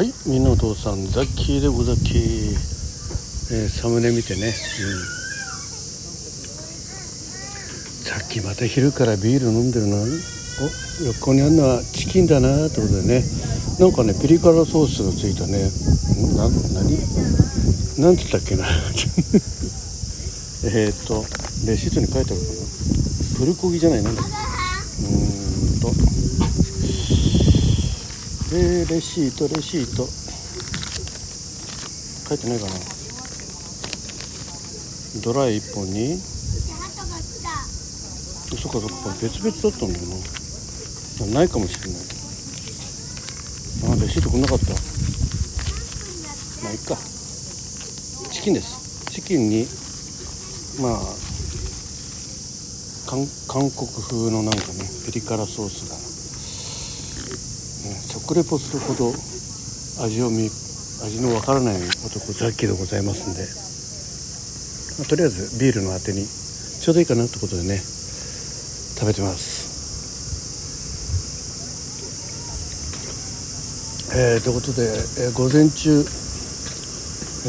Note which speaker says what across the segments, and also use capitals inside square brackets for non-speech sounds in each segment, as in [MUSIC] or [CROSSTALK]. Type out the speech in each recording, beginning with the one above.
Speaker 1: はいみんなお父さんザッキーでござっき。ー、えー、サムネ見てね、うん、さっきまた昼からビール飲んでるな。お横にあるのはチキンだなってことでね。なんかねピリ辛ソースがついたね。な何？なんつったっけな。[LAUGHS] えっとレシートに書いてあるかな。プルコギじゃない？なんだっけ？うんと。えー、レシートレシート。書いてないかな。ドライ1本に。そっかそっか。別々だったんだよな。ないかもしれない。あレシートくんなかった。まあいっか。チキンです。チキンにまあ韓国風のなんかねピリ辛ソースが。食レポするほど味を見味のわからない男ザッキーでございますんで、まあ、とりあえずビールのあてにちょうどいいかなってことでね食べてます。えー、ということで、えー、午前中、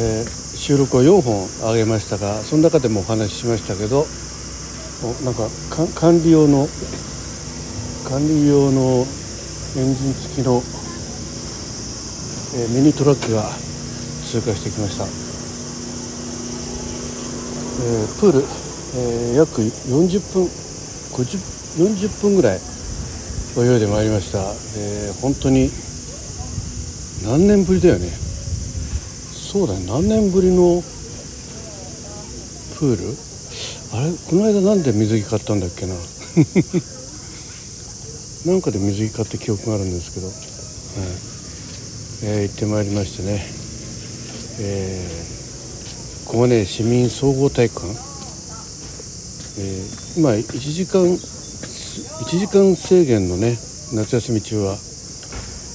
Speaker 1: えー、収録を4本あげましたがその中でもお話ししましたけどなんか管理用の管理用のエンジン付きの、えー、ミニトラックが通過してきました、えー、プール、えー、約40分50 40分ぐらい泳いでまいりました、えー、本当に何年ぶりだよね。そうだね何年ぶりのプール？あれこの間なんで水着買ったんだっけな？[LAUGHS] なんかで水着買った記憶があるんですけど、はい。えー、行ってまいりましてね、えー、小金市民総合体育館、えー、今1時間1時間制限のね夏休み中は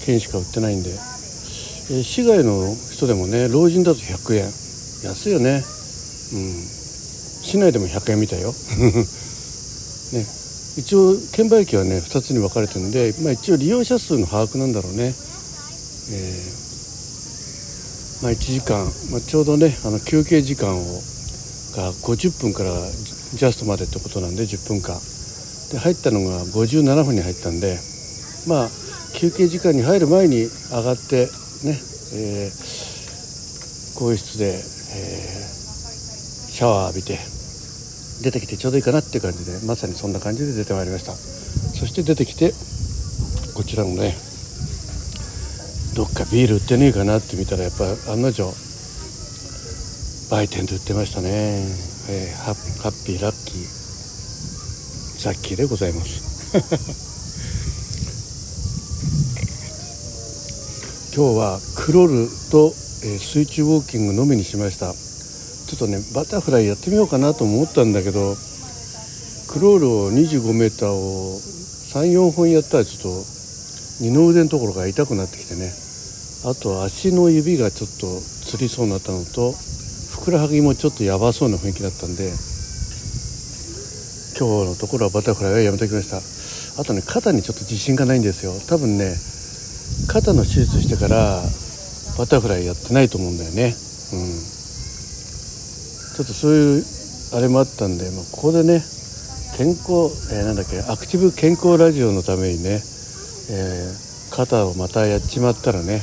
Speaker 1: 券しか売ってないんで、えー、市外の人でもね老人だと100円。安いよね。うん。市内でも100円みたいよ。[LAUGHS] ね。一応券売機はね2つに分かれてるんで、まあ、一応利用者数の把握なんだろうね、えー、まあ、1時間、まあ、ちょうどねあの休憩時間をが50分からジャストまでってことなんで10分間。で入ったのが57分に入ったんでまあ休憩時間に入る前に上がってね、えー、更衣室で、えー、シャワー浴びて出てきてちょうどいいかなっていう感じでまさにそんな感じで出てまいりました。そして出てきてこちらのねどっかビール売ってねえかなって見たらやっぱ案の定売店で売ってましたね、えー、ハッピーラッキーザッキーでございます。[LAUGHS] 今日はクロールと、えー、水中ウォーキングのみにしました。ちょっとねバタフライやってみようかなと思ったんだけどクロールを 25m を34本やったらちょっと二の腕のところが痛くなってきてね。あと足の指がちょっとつりそうになったのとふくらはぎもちょっとやばそうな雰囲気だったんで今日のところはバタフライはやめておきました。あとね肩にちょっと自信がないんですよ。多分ね肩の手術してからバタフライやってないと思うんだよね。うん。ちょっとそういうあれもあったんで、まあ、ここでね健康、えー、なんだっけアクティブ健康ラジオのためにね、えー、肩をまたやっちまったらね、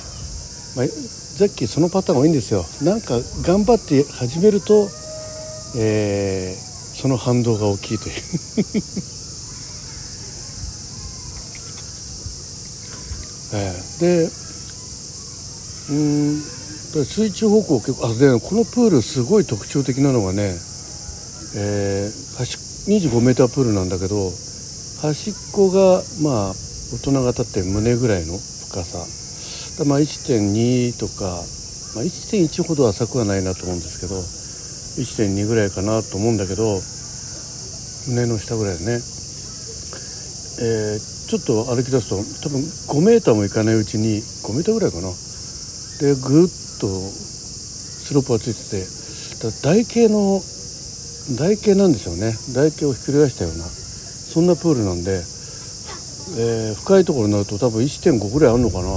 Speaker 1: まあ、さっきそのパターン多いんですよ。なんか頑張って始めると、えー、その反動が大きいという。[LAUGHS] えー、でうん水中歩行結構あでこのプールすごい特徴的なのがね、えー、25メータープールなんだけど端っこがまあ大人が立って胸ぐらいの深さ。まあ1.2とか、まあ、1.1ほど浅くはないなと思うんですけど1.2ぐらいかなと思うんだけど胸の下ぐらいね、えー、ちょっと歩き出すと多分5メーターもいかないうちに5メーターぐらいかな。でぐっとスロープがついてて台形の台形なんですよね。台形をひっくり返したようなそんなプールなんで、えー、深いところになると多分1.5ぐらいあるのかな。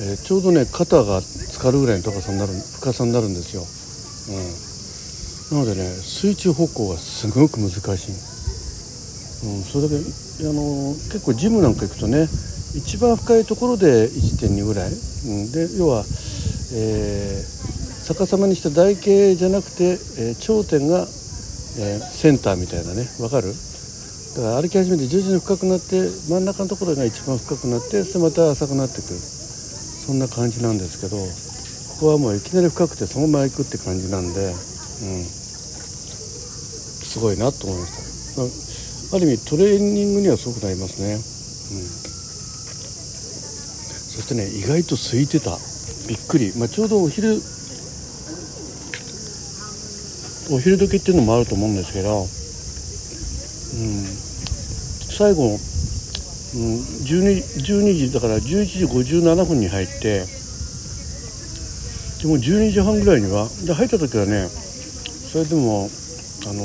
Speaker 1: えー、ちょうどね肩が浸かるぐらいの高さになる深さになるんですよ、うん、なのでね水中歩行がすごく難しい、うん、それだけあの結構ジムなんか行くとね一番深いところで1.2ぐらい、うん、で要は、えー、逆さまにした台形じゃなくて、えー、頂点が、えー、センターみたいなね。わかる？だから歩き始めて徐々に深くなって真ん中のところが一番深くなってそれまた浅くなってくる。そんな感じなんですけどここはもういきなり深くてそのまま行くって感じなんで、うん、すごいなと思いました。ある意味トレーニングにはすごくなりますね、うん、そしてね意外と空いてた。びっくり、まあ、ちょうどお昼お昼時っていうのもあると思うんですけど、うん、最後、うん、12, 12時だから11時57分に入ってでも12時半ぐらいにはで入った時はねそれでもあの、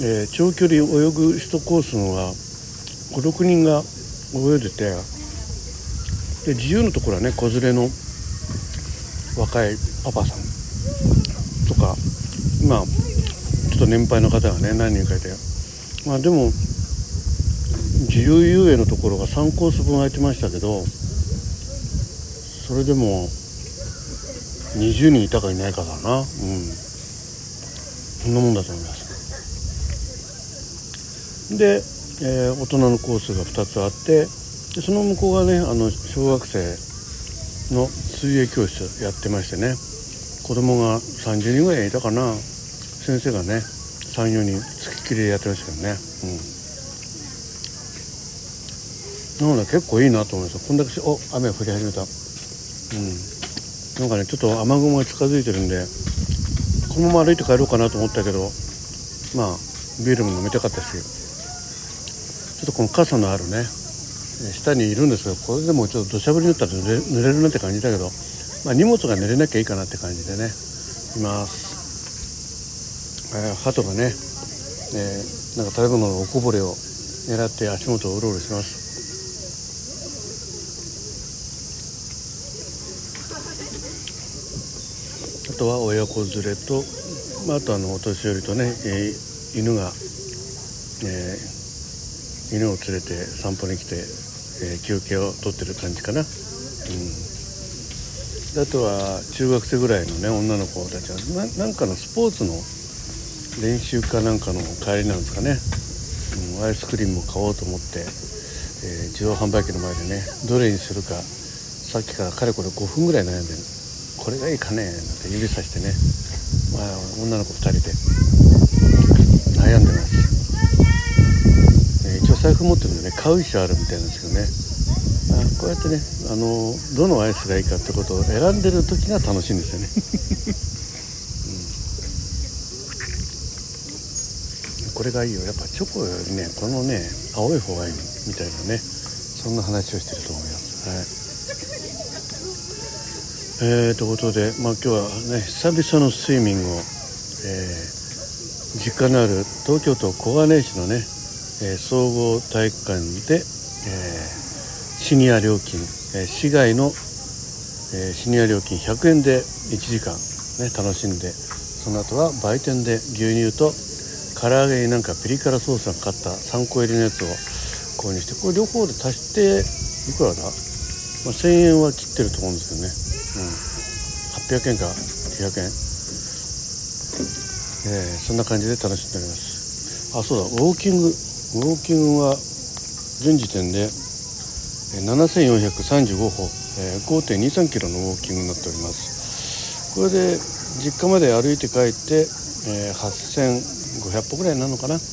Speaker 1: えー、長距離泳ぐ人コースのが56人が泳いでてで自由のところはね子連れの若いパパさんとかまあちょっと年配の方がね何人かいてまあでも自由遊泳のところが3コース分空いてましたけどそれでも20人いたかいないかだな。うん。そんなもんだと思います。で、えー、大人のコースが2つあってでその向こうがねあの小学生の水泳教室やってましてね子供が30人ぐらいいたかな。先生がね34人つきっきりでやってましたけどね。うん。なので結構いいなと思いましたこんだけお雨が降り始めた。うん。なんかねちょっと雨雲が近づいてるんでこのまま歩いて帰ろうかなと思ったけどまあビールも飲みたかったしちょっとこの傘のあるね下にいるんですけどこれでもちょっと土砂降りになったら濡れ濡れるなって感じだけど、まあ、荷物が濡れなきゃいいかなって感じでねいます、えー、鳩がね、えー、なんか食べ物のおこぼれを狙って足元をうろうろします。あとは親子連れと、まあ、あとあのお年寄りとね、えー、犬が、えー、犬を連れて散歩に来て、えー、休憩をとってる感じかな、うん、あとは中学生ぐらいのね女の子たちはななんかのスポーツの練習かなんかの帰りなんですかね、うん、アイスクリームを買おうと思って、え自動販売機の前でねどれにするかさっきからかれこれ5分ぐらい悩んでる。これがいいかねなんて指さしてね、まあ、女の子2人で悩んでます、財布持ってるんでね買う必要あるみたいなんですけどね。あこうやってねあのどのアイスがいいかってことを選んでる時が楽しいんですよね。うん。これがいいよ。やっぱチョコよりねこのね青い方がいいみたいなねそんな話をしてると思います。はい。えー、ということで、まあ、今日はね久々のスイミングを、えー、実家のある東京都小金井市のね、え、総合体育館で、えシニア料金、え市外の、えシニア料金100円で1時間、ね、楽しんでその後は売店で牛乳と唐揚げになんかピリ辛ソースがかかった3個入りのやつを購入してこれ両方で足していくらだ、まあ、1000円は切ってると思うんですけどね。うん、800円か900円、えー、そんな感じで楽しんでおります。あそうだ。ウォーキングウォーキングは現時点で7435歩、えー、5.23キロのウォーキングになっております。これで実家まで歩いて帰って、えー、8500歩ぐらいになるのかな、うん、今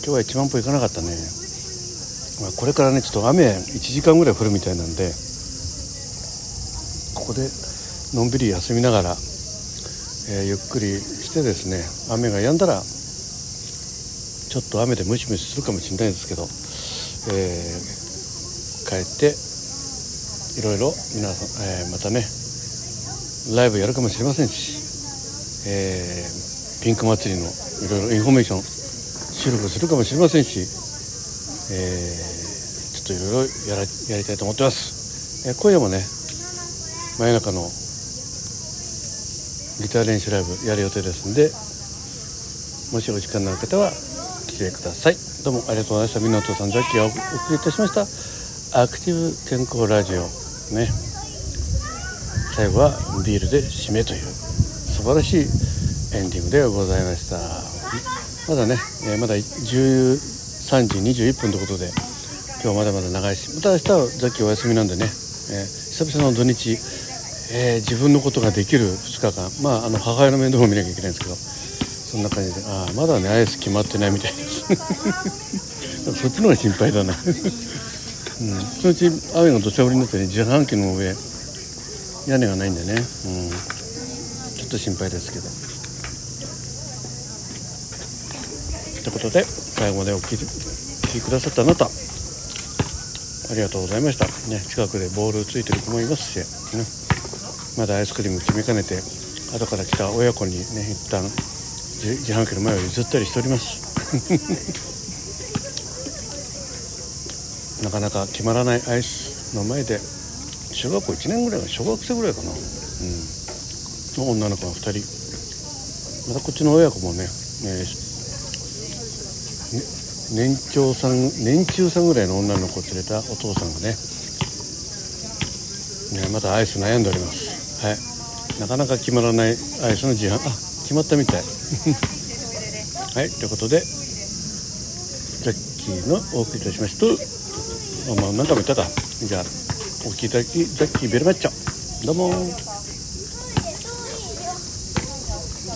Speaker 1: 日は1万歩いかなかったね、まあ、これからねちょっと雨1時間ぐらい降るみたいなんでここでのんびり休みながら、えー、ゆっくりしてですね雨が止んだらちょっと雨でムシムシするかもしれないですけど、えー、帰っていろいろ皆さん、えー、またねライブやるかもしれませんし、えー、ピンク祭りのいろいろインフォメーション収録するかもしれませんし、えー、ちょっといろいろやりたいと思ってます。え今夜もね真夜中のギター練習ライブやる予定ですんでもしお時間のある方は来てください。どうもありがとうございました。みんなお父さんザッキーがお送りいたしました。アクティブ健康ラジオ。ね。最後はビールで締めという素晴らしいエンディングでございました。まだね、えー、まだ13時21分ということで今日まだまだ長いしまた明日はザッキーお休みなんでね、えー、久々の土日、えー、自分のことができる2日間。まああの母親の面倒を見なきゃいけないんですけどそんな感じで。ああまだねアイス決まってないみたい。で [LAUGHS] すそっちの方が心配だな。[LAUGHS] うん。そのうち雨が土砂降りになってね。自販機の上。屋根がないんでね、うん、ちょっと心配ですけど。ということで最後までお聴きくださったあなた。ありがとうございました、ね、近くでボールついてる子もいますし、ね、まだアイスクリーム決めかねて後から来た親子にね一旦自販機の前を譲ったりしております。[LAUGHS] なかなか決まらないアイスの前で中学校1年ぐらい小学生ぐらいかな、うん、の女の子が2人。またこっちの親子もね、えー、年長さん年中さんぐらいの女の子を連れたお父さんがねねまたアイス悩んでおります。はい。なかなか決まらないアイスの自販あ決まったみたい。はいということでジャッキーのお送りいたしました。あまあ何回も言ったか。じゃあお聴きいただきジャッキーベルマッチョ。どうも